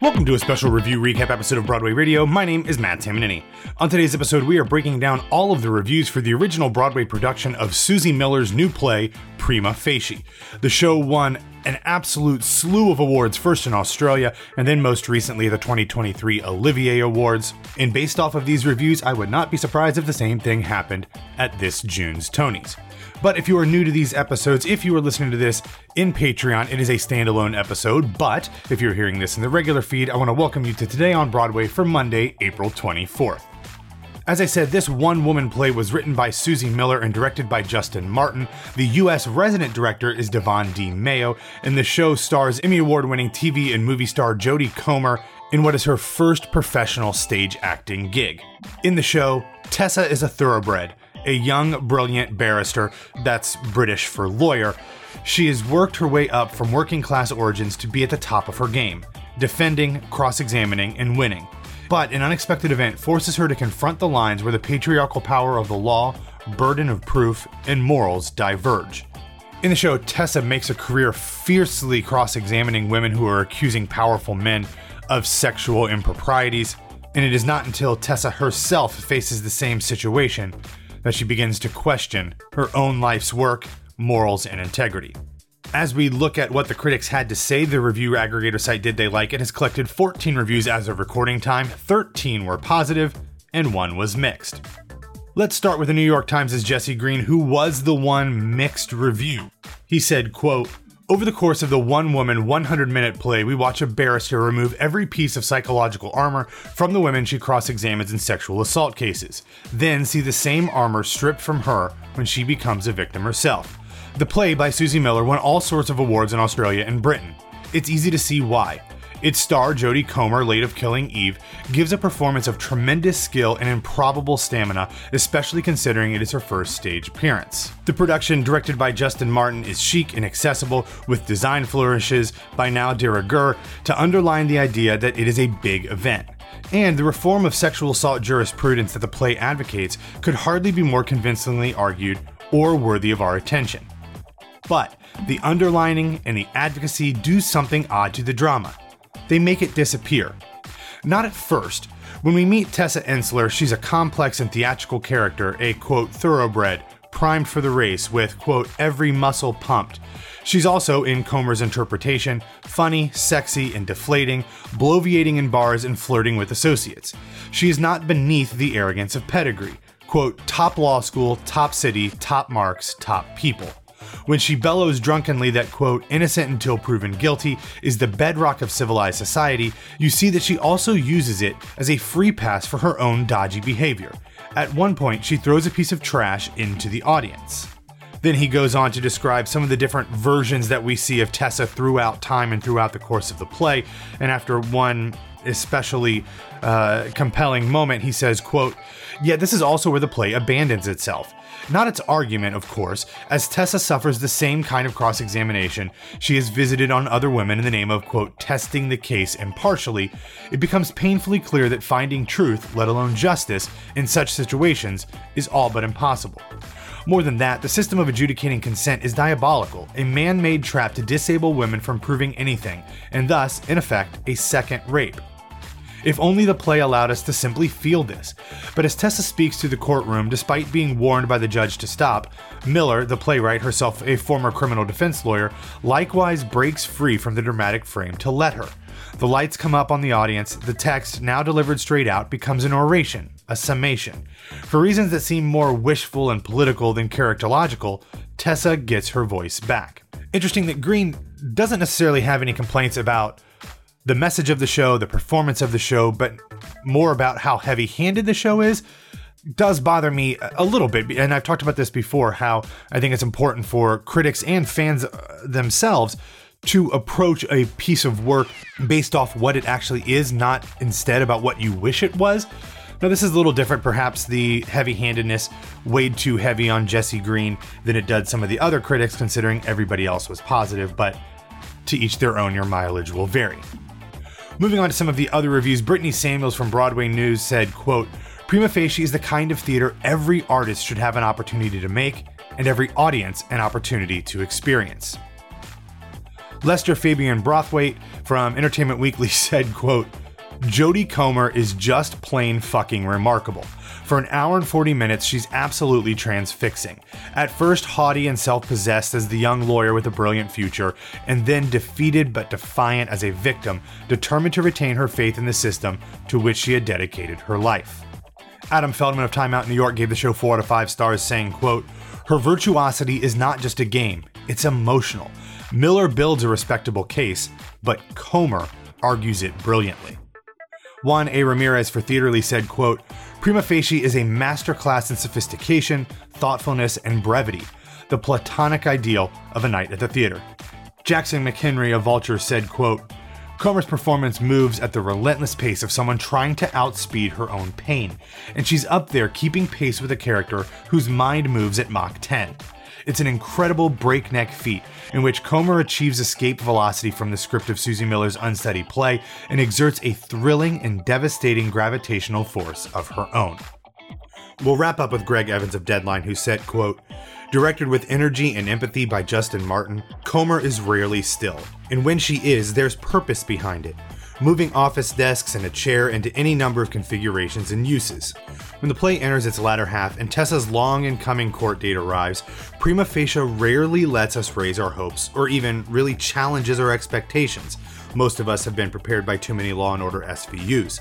Welcome to a special review recap episode of Broadway Radio. My name is Matt Tamanini. On today's episode, we are breaking down all of the reviews for the original Broadway production of Suzie Miller's new play, Prima Facie. The show won an absolute slew of awards, first in Australia, and then most recently the 2023 Olivier Awards. And based off of these reviews, I would not be surprised if the same thing happened at this June's Tonys. But if you are new to these episodes, if you are listening to this in Patreon, it is a standalone episode. But if you're hearing this in the regular feed, I want to welcome you to Today on Broadway for Monday, April 24th. As I said, this one woman play was written by Suzie Miller and directed by Justin Martin. The US resident director is Devon de Mayo, and the show stars Emmy Award winning TV and movie star Jodie Comer in what is her first professional stage acting gig. In the show, Tessa is a thoroughbred a young, brilliant barrister that's British for lawyer. She has worked her way up from working class origins to be at the top of her game, defending, cross examining, and winning. But an unexpected event forces her to confront the lines where the patriarchal power of the law, burden of proof, and morals diverge. In the show, Tessa makes a career fiercely cross examining women who are accusing powerful men of sexual improprieties, and it is not until Tessa herself faces the same situation that she begins to question her own life's work, morals, and integrity. As we look at what the critics had to say, the review aggregator site Did They Like It has collected 14 reviews as of recording time, 13 were positive, and one was mixed. Let's start with the New York Times' Jesse Green, who was the one mixed review. He said, quote, over the course of the one woman 100 minute play, we watch a barrister remove every piece of psychological armor from the women she cross examines in sexual assault cases, then see the same armor stripped from her when she becomes a victim herself. The play by Suzie Miller won all sorts of awards in Australia and Britain. It's easy to see why. Its star, Jodie Comer, late of Killing Eve, gives a performance of tremendous skill and improbable stamina, especially considering it is her first stage appearance. The production, directed by Justin Martin, is chic and accessible, with design flourishes by now de rigueur to underline the idea that it is a big event. And the reform of sexual assault jurisprudence that the play advocates could hardly be more convincingly argued or worthy of our attention. But the underlining and the advocacy do something odd to the drama they make it disappear. Not at first. When we meet Tessa Ensler, she's a complex and theatrical character, a quote, thoroughbred, primed for the race with, quote, every muscle pumped. She's also, in Comer's interpretation, funny, sexy, and deflating, bloviating in bars and flirting with associates. She is not beneath the arrogance of pedigree. Quote, top law school, top city, top marks, top people when she bellows drunkenly that, quote, innocent until proven guilty is the bedrock of civilized society, you see that she also uses it as a free pass for her own dodgy behavior. At one point, she throws a piece of trash into the audience. Then he goes on to describe some of the different versions that we see of Tessa throughout time and throughout the course of the play. And after one especially uh, compelling moment, he says, quote, Yet this is also where the play abandons itself. Not its argument, of course, as Tessa suffers the same kind of cross examination she has visited on other women in the name of, quote, testing the case impartially, it becomes painfully clear that finding truth, let alone justice, in such situations is all but impossible. More than that, the system of adjudicating consent is diabolical, a man made trap to disable women from proving anything, and thus, in effect, a second rape. If only the play allowed us to simply feel this. But as Tessa speaks to the courtroom, despite being warned by the judge to stop, Miller, the playwright, herself a former criminal defense lawyer, likewise breaks free from the dramatic frame to let her. The lights come up on the audience, the text, now delivered straight out, becomes an oration, a summation. For reasons that seem more wishful and political than characterological, Tessa gets her voice back. Interesting that Green doesn't necessarily have any complaints about the message of the show, the performance of the show, but more about how heavy handed the show is does bother me a little bit. And I've talked about this before how I think it's important for critics and fans uh, themselves to approach a piece of work based off what it actually is, not instead about what you wish it was. Now, this is a little different. Perhaps the heavy handedness weighed too heavy on Jesse Green than it did some of the other critics, considering everybody else was positive, but to each their own, your mileage will vary. Moving on to some of the other reviews, Brittany Samuels from Broadway News said, quote, Prima facie is the kind of theater every artist should have an opportunity to make and every audience an opportunity to experience. Lester Fabian Brathwaite from Entertainment Weekly said, quote, Jodie Comer is just plain fucking remarkable. For an hour and 40 minutes, she's absolutely transfixing. At first, haughty and self possessed as the young lawyer with a brilliant future, and then defeated but defiant as a victim, determined to retain her faith in the system to which she had dedicated her life. Adam Feldman of Time Out New York gave the show 4 out of 5 stars, saying, quote, Her virtuosity is not just a game, it's emotional. Miller builds a respectable case, but Comer argues it brilliantly. Juan A. Ramirez for Theatrely said, quote, Prima Facie is a masterclass in sophistication, thoughtfulness, and brevity, the platonic ideal of a night at the theater. Jackson McHenry of Vulture said, quote, Comer's performance moves at the relentless pace of someone trying to outspeed her own pain, and she's up there keeping pace with a character whose mind moves at Mach 10. It's an incredible breakneck feat in which Comer achieves escape velocity from the script of Suzie Miller's unsteady play and exerts a thrilling and devastating gravitational force of her own. We'll wrap up with Greg Evans of Deadline, who said, quote, Directed with energy and empathy by Justin Martin, Comer is rarely still, and when she is, there's purpose behind it moving office desks and a chair into any number of configurations and uses. When the play enters its latter half and Tessa's long and coming court date arrives, Prima Facie rarely lets us raise our hopes or even really challenges our expectations. Most of us have been prepared by too many Law and Order SVUs.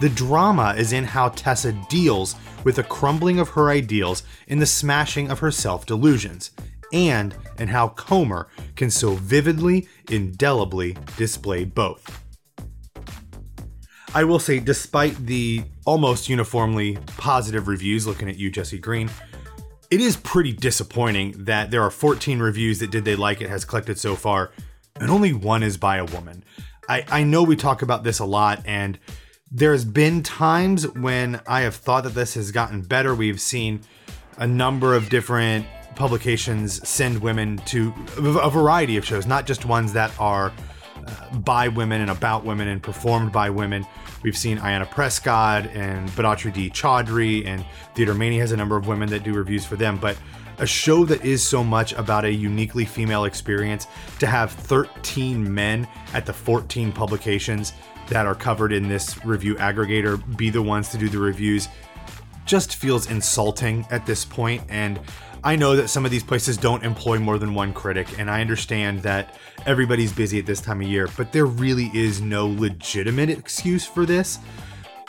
The drama is in how Tessa deals with the crumbling of her ideals and the smashing of her self delusions, and in how Comer can so vividly, indelibly display both. I will say, despite the almost uniformly positive reviews, looking at you, Jesse Green, it is pretty disappointing that there are 14 reviews that Did They Like It has collected so far, and only one is by a woman. I, I know we talk about this a lot, and there's been times when I have thought that this has gotten better. We've seen a number of different publications send women to a variety of shows, not just ones that are by women and about women and performed by women. We've seen Ayanna Prescott and Bhadrati D. Chaudhry, and Theater Mania has a number of women that do reviews for them. But a show that is so much about a uniquely female experience to have 13 men at the 14 publications that are covered in this review aggregator be the ones to do the reviews just feels insulting at this point and I know that some of these places don't employ more than one critic, and I understand that everybody's busy at this time of year, but there really is no legitimate excuse for this,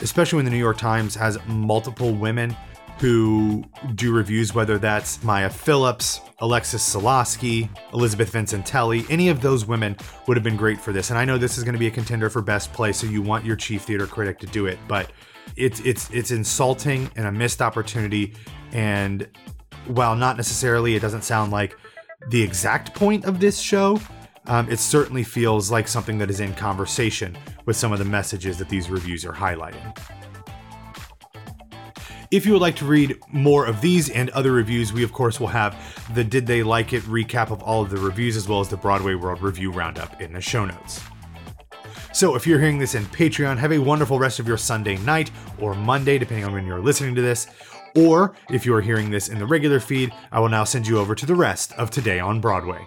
especially when the New York Times has multiple women who do reviews, whether that's Maya Phillips, Alexis Soloski, Elizabeth Vincentelli, any of those women would have been great for this. And I know this is going to be a contender for best play, so you want your chief theater critic to do it, but it's it's it's insulting and a missed opportunity and while not necessarily, it doesn't sound like the exact point of this show, um, it certainly feels like something that is in conversation with some of the messages that these reviews are highlighting. If you would like to read more of these and other reviews, we of course will have the Did They Like It recap of all of the reviews as well as the Broadway World Review Roundup in the show notes. So if you're hearing this in Patreon, have a wonderful rest of your Sunday night or Monday, depending on when you're listening to this. Or if you are hearing this in the regular feed, I will now send you over to the rest of Today on Broadway.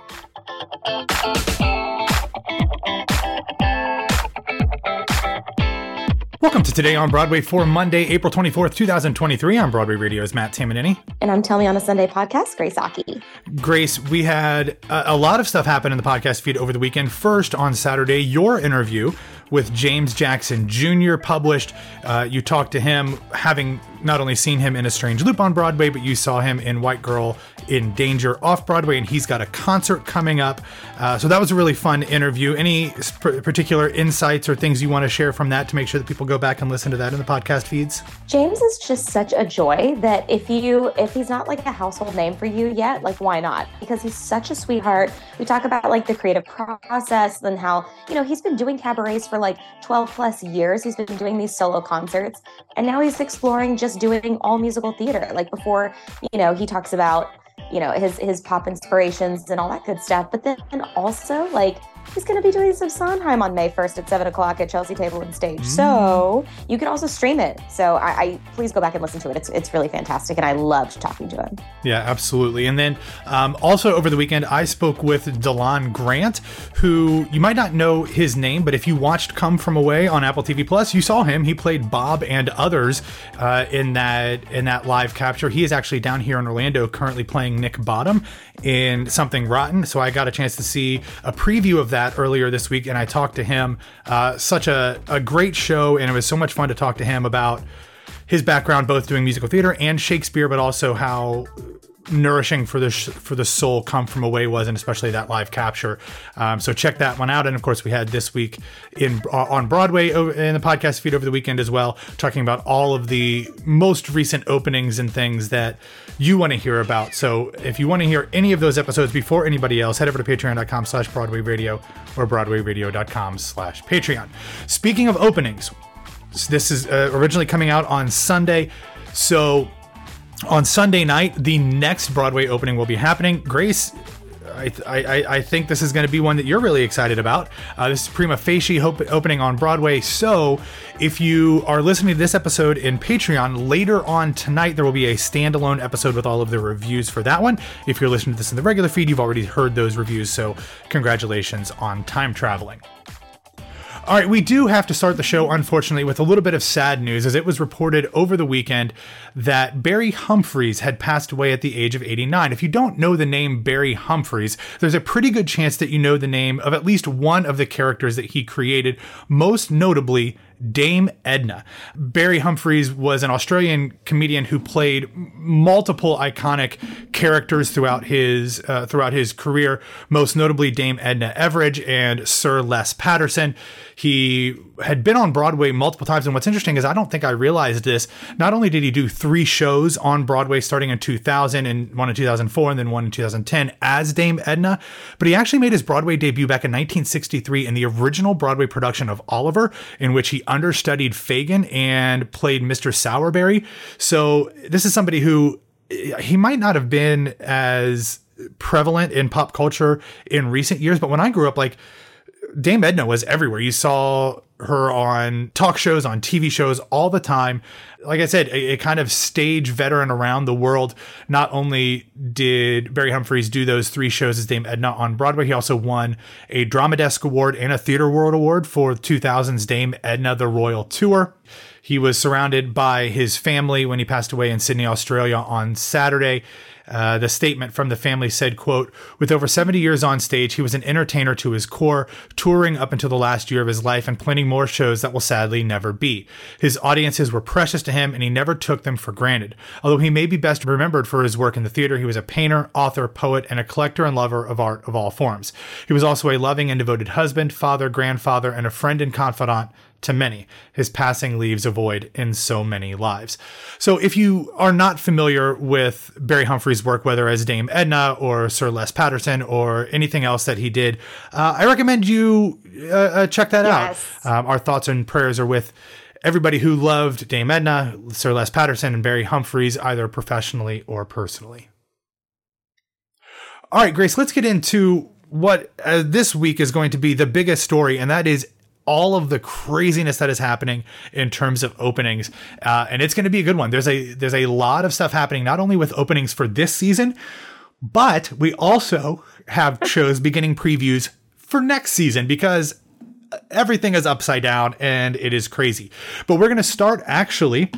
Welcome to Today on Broadway for Monday, April 24th, 2023 on Broadway Radio's Matt Tamanini. And I'm Tell Me on a Sunday podcast, Grace Aki. Grace, we had a, a lot of stuff happen in the podcast feed over the weekend. First, on Saturday, your interview with James Jackson Jr. published. Uh, you talked to him, having not only seen him in A Strange Loop on Broadway, but you saw him in White Girl in Danger off Broadway, and he's got a concert coming up. Uh, so that was a really fun interview. Any particular insights or things you want to share from that to make sure that people go back and listen to that in the podcast feeds? James is just such a joy that if you if he's not like a household name for you yet, like why not? Because he's such a sweetheart. We talk about like the creative process and how you know he's been doing cabarets for like 12 plus years. He's been doing these solo concerts and now he's exploring just doing all musical theater. Like before, you know, he talks about, you know, his his pop inspirations and all that good stuff. But then also like he's going to be doing some Sondheim on May 1st at 7 o'clock at Chelsea Table and Stage. Mm. So you can also stream it. So I, I, please go back and listen to it. It's, it's really fantastic. And I loved talking to him. Yeah, absolutely. And then um, also over the weekend, I spoke with Delon Grant, who you might not know his name, but if you watched Come From Away on Apple TV Plus, you saw him. He played Bob and others uh, in that in that live capture. He is actually down here in Orlando currently playing Nick Bottom in Something Rotten. So I got a chance to see a preview of that earlier this week, and I talked to him. Uh, such a, a great show, and it was so much fun to talk to him about his background, both doing musical theater and Shakespeare, but also how nourishing for the sh- for the soul come from away was and especially that live capture. Um, so check that one out. And of course we had this week in uh, on broadway in the podcast feed over the weekend as well talking about all of the most recent openings and things that you want to hear about. So if you want to hear any of those episodes before anybody else head over to patreon.com slash broadway radio or broadwayradio.com slash patreon. Speaking of openings this is uh, originally coming out on sunday. So on Sunday night, the next Broadway opening will be happening. Grace, I, I, I think this is going to be one that you're really excited about. Uh, this is Prima Facie hope, opening on Broadway. So, if you are listening to this episode in Patreon, later on tonight, there will be a standalone episode with all of the reviews for that one. If you're listening to this in the regular feed, you've already heard those reviews. So, congratulations on time traveling. All right, we do have to start the show, unfortunately, with a little bit of sad news, as it was reported over the weekend that Barry Humphries had passed away at the age of 89. If you don't know the name Barry Humphries, there's a pretty good chance that you know the name of at least one of the characters that he created, most notably Dame Edna. Barry Humphries was an Australian comedian who played multiple iconic characters throughout his uh, throughout his career, most notably Dame Edna Everage and Sir Les Patterson. He had been on Broadway multiple times, and what's interesting is I don't think I realized this. Not only did he do three shows on Broadway starting in 2000 and one in 2004 and then one in 2010 as Dame Edna, but he actually made his Broadway debut back in 1963 in the original Broadway production of Oliver, in which he understudied Fagin and played Mr. Sowerberry. So this is somebody who eh, he might not have been as prevalent in pop culture in recent years, but when I grew up, like Dame Edna was everywhere. You saw her on talk shows, on TV shows all the time. Like I said, a, a, kind of stage veteran around the world. Not only did Barry Humphries do those three shows as Dame Edna on Broadway, he also won a Drama Desk Award and a Theater World Award for 2000's Dame Edna The Royal Tour. He was surrounded by his family when he passed away in Sydney, Australia on Saturday. Uh, the statement from the family said, quote, with over 70 years on stage, he was an entertainer to his core, touring up until the last year of his life and planning more shows that will sadly never be. His audiences were precious to him and he never took them for granted. Although he may be best remembered for his work in the theater, he was a painter, author, poet, and a collector and lover of art of all forms. He was also a loving and devoted husband, father, grandfather, and a friend and confidant to many. His passing leaves a void in so many lives. So if you are not familiar with Barry Humphries' work, whether as Dame Edna or Sir Les Patterson or anything else that he did, uh, I recommend you uh, uh, check that yes. out. Um, our thoughts and prayers are with everybody who loved Dame Edna, Sir Les Patterson, and Barry Humphries, either professionally or personally. All right, Grace, let's get into what uh, this week is going to be the biggest story, and that is all of the craziness that is happening in terms of openings, uh, and it's going to be a good one. There's a there's a lot of stuff happening, not only with openings for this season, but we also have shows beginning previews for next season because everything is upside down and it is crazy. But we're going to start actually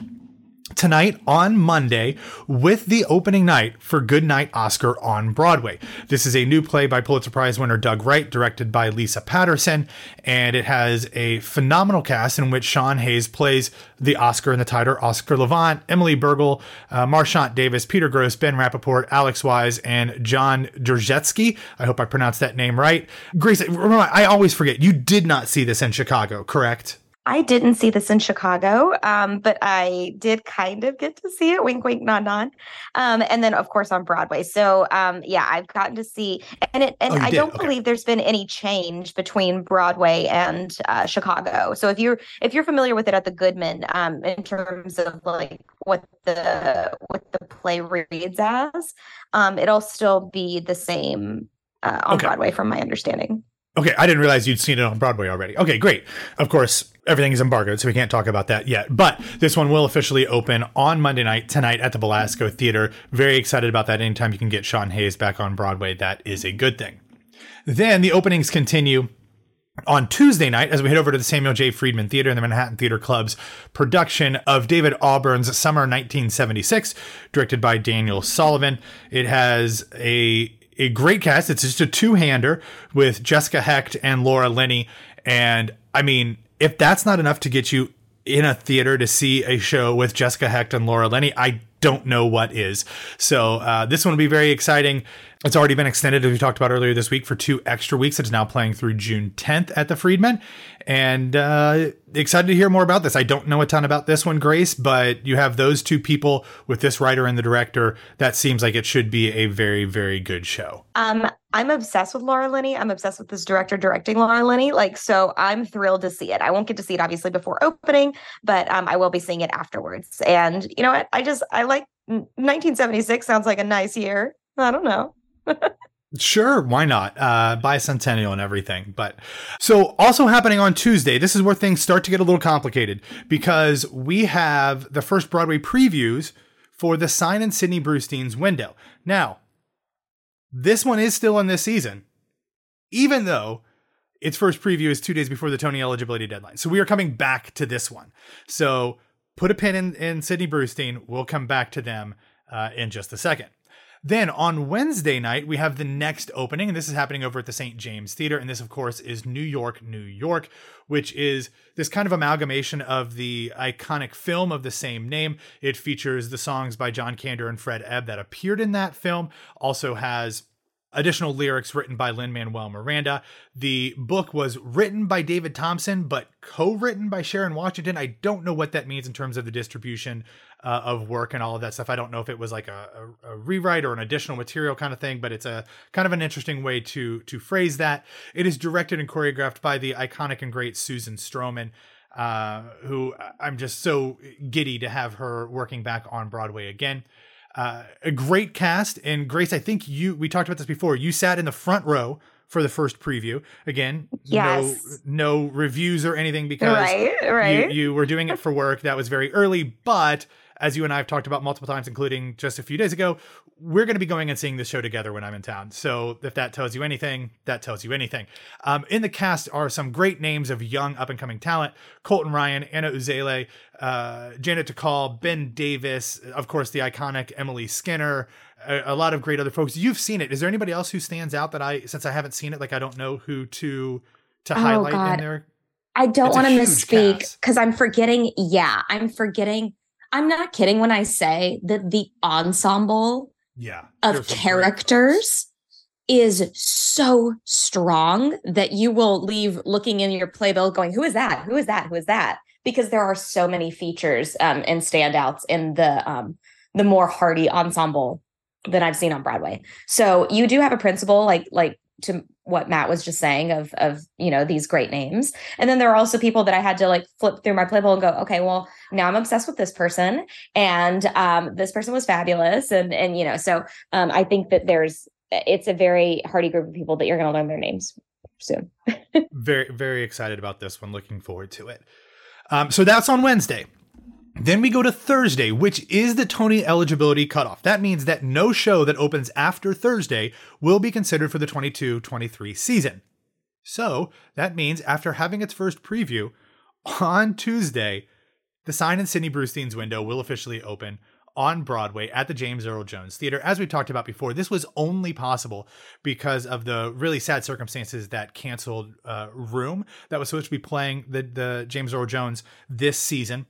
tonight on Monday with the opening night for Goodnight Oscar on Broadway. This is a new play by Pulitzer Prize winner Doug Wright, directed by Lisa Peterson, and it has a phenomenal cast in which Sean Hayes plays the Oscar in the title, Oscar Levant, Emily Bergl, uh, Marchant Davis, Peter Grosz, Ben Rappaport, Alex Wyse, and John Zdrojeski. I hope I pronounced that name right. Grace, I always forget, you did not see this in Chicago, correct? I didn't see this in Chicago, um, but I did kind of get to see it. Wink, wink, nod, nod. Um, and then, of course, on Broadway. So, um, yeah, I've gotten to see, and it, and oh, I did? don't okay. believe there's been any change between Broadway and uh, Chicago. So, if you're if you're familiar with it at the Goodman, um, in terms of like what the what the play reads as, um, it'll still be the same uh, on okay. Broadway, from my understanding. Okay, I didn't realize you'd seen it on Broadway already. Okay, great. Of course, everything is embargoed, so we can't talk about that yet. But this one will officially open on Monday night tonight at the Belasco Theater. Very excited about that. Anytime you can get Sean Hayes back on Broadway, that is a good thing. Then the openings continue on Tuesday night as we head over to the Samuel J. Friedman Theater and the Manhattan Theater Club's production of David Auburn's Summer 1976, directed by Daniel Sullivan. It has a a great cast. It's just a two hander with Jessica Hecht and Laura Linney. And I mean, if that's not enough to get you in a theater to see a show with Jessica Hecht and Laura Linney, I don't know what is. So uh, this one will be very exciting. It's already been extended, as we talked about earlier this week, for two extra weeks. It's now playing through June 10th at the Friedman. And uh, excited to hear more about this. I don't know a ton about this one, Grace, but you have those two people with this writer and the director. That seems like it should be a very, very good show. Um, I'm obsessed with Laura Linney. I'm obsessed with this director directing Laura Linney. Like, so I'm thrilled to see it. I won't get to see it obviously before opening, but um, I will be seeing it afterwards. And you know what? I just I like 1976 sounds like a nice year. I don't know. Sure, why not? Uh, bicentennial and everything. But so also happening on Tuesday, this is where things start to get a little complicated because we have the first Broadway previews for the sign in Sidney Brustein's window. Now, this one is still in this season, even though its first preview is two days before the Tony eligibility deadline. So we are coming back to this one. So put a pin in, in Sidney Brustein. We'll come back to them uh, in just a second. Then on Wednesday night, we have the next opening, and this is happening over at the St. James Theater. And this, of course, is New York, New York, which is this kind of amalgamation of the iconic film of the same name. It features the songs by John Kander and Fred Ebb that appeared in that film, also has additional lyrics written by Lin Manuel Miranda. The book was written by David Thompson, but co written by Sharon Washington. I don't know what that means in terms of the distribution uh, of work and all of that stuff. I don't know if it was like a, a, a, rewrite or an additional material kind of thing, but it's a kind of an interesting way to to phrase that. It is directed and choreographed by the iconic and great Susan Stroman. Uh, who I'm just so giddy to have her working back on Broadway again. Uh, a great cast. And Grace, I think you we talked about this before. You sat in the front row for the first preview. Again, yes. no no reviews or anything because right, right. You, you were doing it for work. That was very early, but as you and I have talked about multiple times, including just a few days ago, we're going to be going and seeing this show together when I'm in town. So if that tells you anything, that tells you anything. Um, in the cast are some great names of young up and coming talent: Colton Ryan, Anna Uzele, uh, Janet Dacal, Ben Davis, of course the iconic Emily Skinner. A, a, lot of great other folks. You've seen it. Is there anybody else who stands out that I, since I haven't seen it, like I don't know who to to oh, highlight God. in there? I don't want to misspeak because I'm forgetting. Yeah, I'm forgetting I'm not kidding when I say that the ensemble yeah, of characters is so strong that you will leave looking in your playbill going, who is that? Who is that? Who is that? Because there are so many features um, and standouts in the um, the more hearty ensemble that I've seen on Broadway. So you do have a principal like like to what Matt was just saying of of you know these great names. And then there are also people that I had to like flip through my playbill and go, okay, well now I'm obsessed with this person, and um, this person was fabulous, and and you know so um, I think that there's it's a very hearty group of people that you're going to learn their names soon. very very excited about this one. Looking forward to it. Um, so that's on Wednesday. Then we go to Thursday, which is the Tony eligibility cutoff. That means that no show that opens after Thursday will be considered for the 22 23 season. So that means after having its first preview on Tuesday, the sign in Sidney Brustein's window will officially open on Broadway at the James Earl Jones Theater. As we talked about before, this was only possible because of the really sad circumstances that canceled uh, Room that was supposed to be playing the, the James Earl Jones this season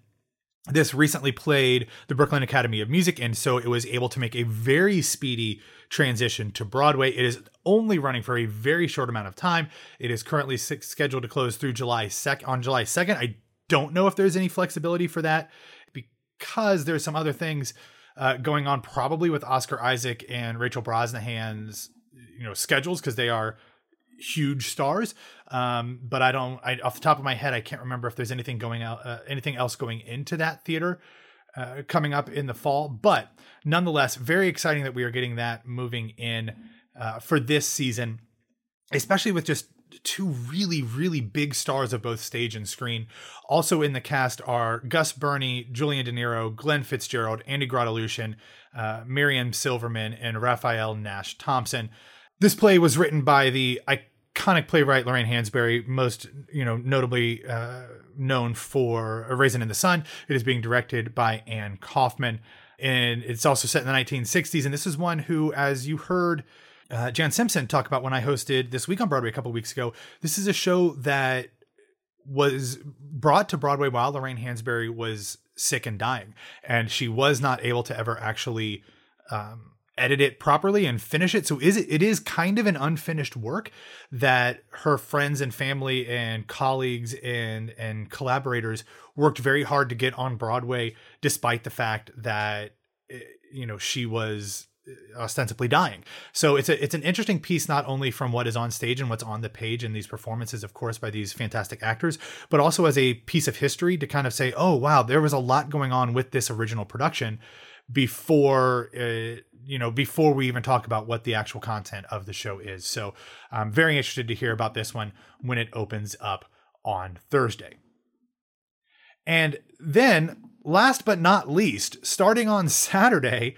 this recently played the Brooklyn Academy of Music, and so it was able to make a very speedy transition to Broadway. It is only running for a very short amount of time. It is currently scheduled to close through July 2nd. On July 2nd, I don't know if there's any flexibility for that because there's some other things uh, going on, probably with Oscar Isaac and Rachel Brosnahan's you know schedules because they are huge stars. Um, but I don't, I, off the top of my head, I can't remember if there's anything going out, uh, anything else going into that theater uh, coming up in the fall. But nonetheless, very exciting that we are getting that moving in uh, for this season, especially with just two really, really big stars of both stage and screen. Also in the cast are Gus Birney, Julian De Niro, Glenn Fitzgerald, Andy Grotelueschen, uh, Miriam Silverman, and Raphael Nash Thompson. This play was written by the iconic playwright Lorraine Hansberry, most you know notably uh, known for A Raisin in the Sun. It is being directed by Anne Kauffman, and it's also set in the 1960s. And this is one who, as you heard uh, Jan Simpson talk about when I hosted this week on Broadway a couple weeks ago. This is a show that was brought to Broadway while Lorraine Hansberry was sick and dying, and she was not able to ever actually um, edit it properly and finish it. So is it, it is kind of an unfinished work that her friends and family and colleagues and and collaborators worked very hard to get on Broadway, despite the fact that eh, you know she was ostensibly dying. So it's a it's an interesting piece not only from what is on stage and what's on the page and these performances of course by these fantastic actors, but also as a piece of history to kind of say, "Oh, wow, there was a lot going on with this original production before uh, you know, before we even talk about what the actual content of the show is." So, I'm very interested to hear about this one when it opens up on Thursday. And then, last but not least, starting on Saturday,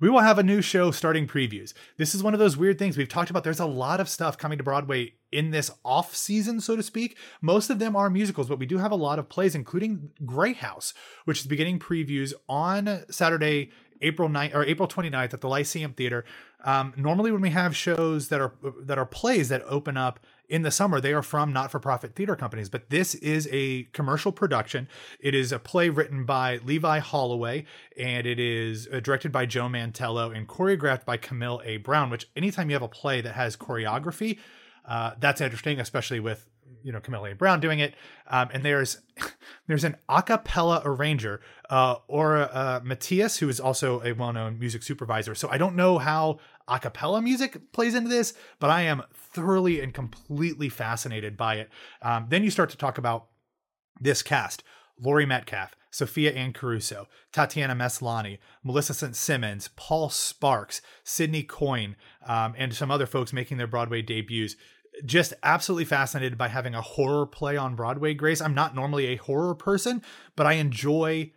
we will have a new show starting previews. This is one of those weird things we've talked about. There's a lot of stuff coming to Broadway in this off season, so to speak. Most of them are musicals, but we do have a lot of plays, including Grey House, which is beginning previews on Saturday, April 9th or April 29th at the Lyceum Theater. Um, normally, when we have shows that are that are plays that open up in the summer, they are from not for profit theater companies. But this is a commercial production. It is a play written by Levi Holloway, and it is uh, directed by Joe Mantello and choreographed by Camille A. Brown. Which, anytime you have a play that has choreography, uh, that's interesting, especially with you know Camille Brown doing it. Um, and there's there's an a cappella arranger, uh, or uh, Matias, who is also a well-known music supervisor. So I don't know how a cappella music plays into this, but I am thoroughly and completely fascinated by it. Um, then you start to talk about this cast: Laurie Metcalf, Sophia Anne Caruso, Tatiana Maslany, Millicent Simmonds, Paul Sparks, Sidney Coyne, um, and some other folks making their Broadway debuts just absolutely fascinated by having a horror play on Broadway, Grace. I'm not normally a horror person, but I enjoy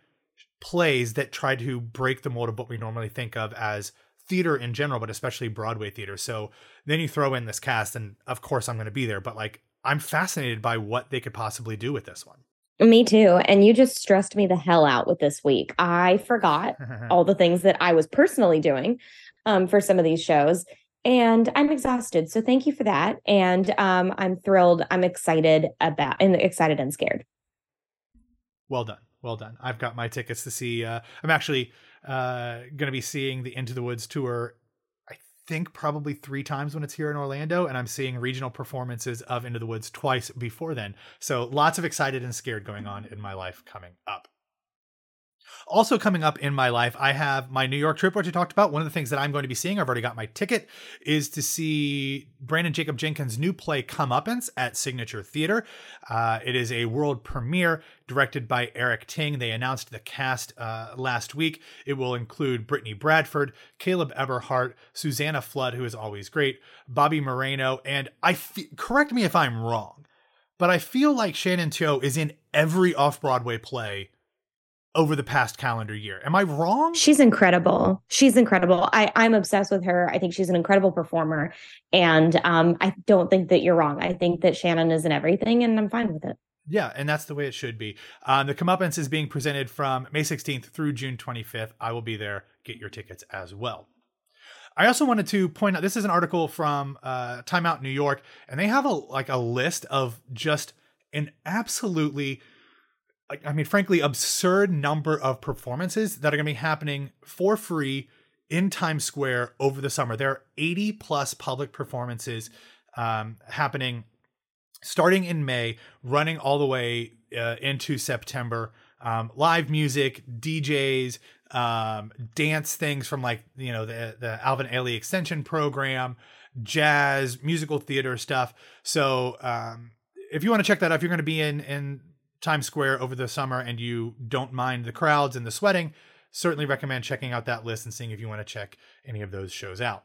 plays that try to break the mold of what we normally think of as theater in general, but especially Broadway theater. So then you throw in this cast, and of course I'm going to be there, but like I'm fascinated by what they could possibly do with this one. Me too. And you just stressed me the hell out with this week. I forgot all the things that I was personally doing um, for some of these shows and I'm exhausted. So thank you for that. And um, I'm thrilled. I'm excited about and excited and scared. Well done. Well done. I've got my tickets to see. Uh, I'm actually uh, going to be seeing the Into the Woods tour. I think probably three times when it's here in Orlando, and I'm seeing regional performances of Into the Woods twice before then. So lots of excited and scared going on in my life coming up. Also, coming up in my life, I have my New York trip, which I talked about. One of the things that I'm going to be seeing, I've already got my ticket, is to see Branden Jacobs-Jenkins' new play Comeuppance at Signature Theater. Uh, it is a world premiere directed by Eric Ting. They announced the cast uh, last week. It will include Brittany Bradford, Caleb Eberhardt, Susannah Flood, who is always great, Bobby Moreno, and I correct me if I'm wrong, but I feel like Shannon Tyo is in every off Broadway play over the past calendar year. Am I wrong? She's incredible. She's incredible. I, I'm obsessed with her. I think she's an incredible performer. And um, I don't think that you're wrong. I think that Shannon is in everything, and I'm fine with it. Yeah, and that's the way it should be. Um, the Comeuppance is being presented from May 16th through June 25th. I will be there. Get your tickets as well. I also wanted to point out this is an article from uh, Time Out New York, and they have a like a list of just an absolutely I mean, frankly, absurd number of performances that are going to be happening for free in Times Square over the summer. There are 80 plus public performances um, happening starting in May, running all the way uh, into September. Um, live music, DJs, um, dance things from like you know the the Alvin Ailey extension program, jazz, musical theater stuff. So um, if you want to check that out, if you're going to be in in Times Square over the summer and you don't mind the crowds and the sweating, certainly recommend checking out that list and seeing if you want to check any of those shows out.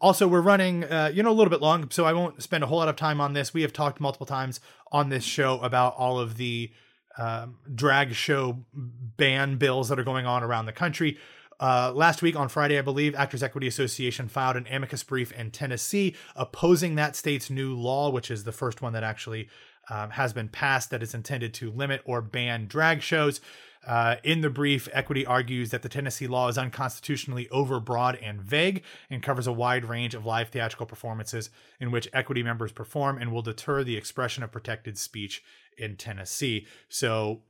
Also, we're running, uh, you know, a little bit long, so I won't spend a whole lot of time on this. We have talked multiple times on this show about all of the um, drag show ban bills that are going on around the country. Uh, last week on Friday, I believe, Actors Equity Association filed an amicus brief in Tennessee opposing that state's new law, which is the first one that actually um, has been passed that is intended to limit or ban drag shows. Uh, in the brief, Equity argues that the Tennessee law is unconstitutionally overbroad and vague and covers a wide range of live theatrical performances in which Equity members perform and will deter the expression of protected speech in Tennessee. So,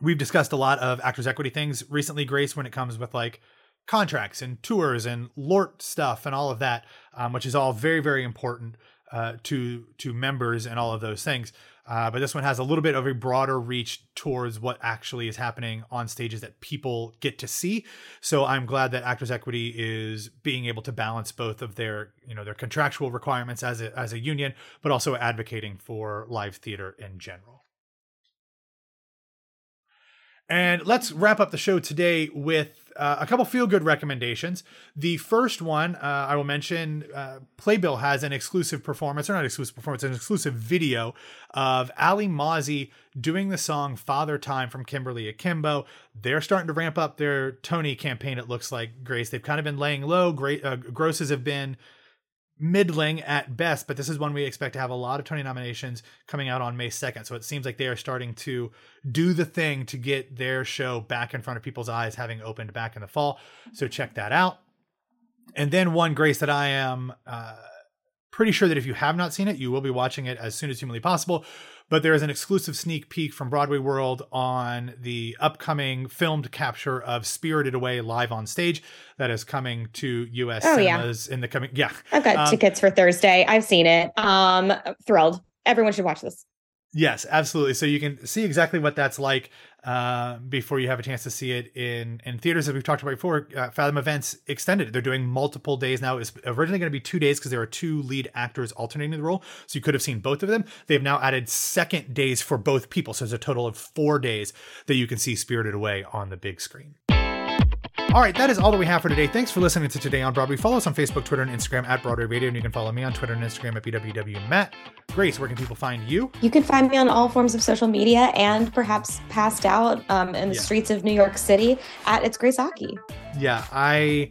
we've discussed a lot of Actors Equity things recently, Grace, when it comes with like contracts and tours and LORT stuff and all of that, um, which is all very, very important uh, to to members and all of those things. Uh, but this one has a little bit of a broader reach towards what actually is happening on stages that people get to see. So I'm glad that Actors Equity is being able to balance both of their, you know, their contractual requirements as a, as a union, but also advocating for live theater in general. And let's wrap up the show today with uh, a couple feel good recommendations. The first one uh, I will mention uh, Playbill has an exclusive performance, or not exclusive performance, an exclusive video of Alli Mauzey doing the song Father Time from Kimberly Akimbo. They're starting to ramp up their Tony campaign, it looks like, Grace. They've kind of been laying low. Great uh, grosses have been middling at best, but this is one we expect to have a lot of Tony nominations coming out on May 2nd. So it seems like they are starting to do the thing to get their show back in front of people's eyes, having opened back in the fall. So check that out. And then one grace that I am uh, pretty sure that if you have not seen it, you will be watching it as soon as humanly possible but there is an exclusive sneak peek from Broadway World on the upcoming filmed capture of Spirited Away live on stage that is coming to US oh, cinemas yeah. in the coming yeah. I've got um, tickets for Thursday. I've seen it. Um thrilled. Everyone should watch this. Yes, absolutely. So you can see exactly what that's like uh, before you have a chance to see it in in theaters. As we've talked about before, uh, Fathom Events extended. They're doing multiple days now. It's originally going to be two days because there are two lead actors alternating the role, so you could have seen both of them. They've now added second days for both people, so there's a total of four days that you can see Spirited Away on the big screen. All right, that is all that we have for today. Thanks for listening to Today on Broadway. Follow us on Facebook, Twitter, and Instagram at Broadway Radio, and you can follow me on Twitter and Instagram at BWWMatt. Grace, where can people find you? You can find me on all forms of social media and perhaps passed out um, in the yeah. streets of New York City at It's Grace Aki. Yeah, I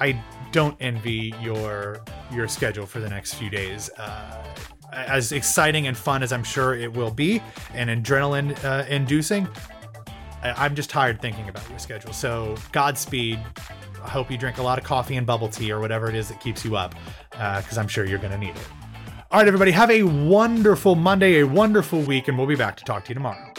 I don't envy your your schedule for the next few days. Uh, as exciting and fun as I'm sure it will be, and adrenaline uh, inducing, I'm just tired thinking about your schedule. So Godspeed. I hope you drink a lot of coffee and bubble tea or whatever it is that keeps you up, because uh, I'm sure you're going to need it. All right, everybody, have a wonderful Monday, a wonderful week, and we'll be back to talk to you tomorrow.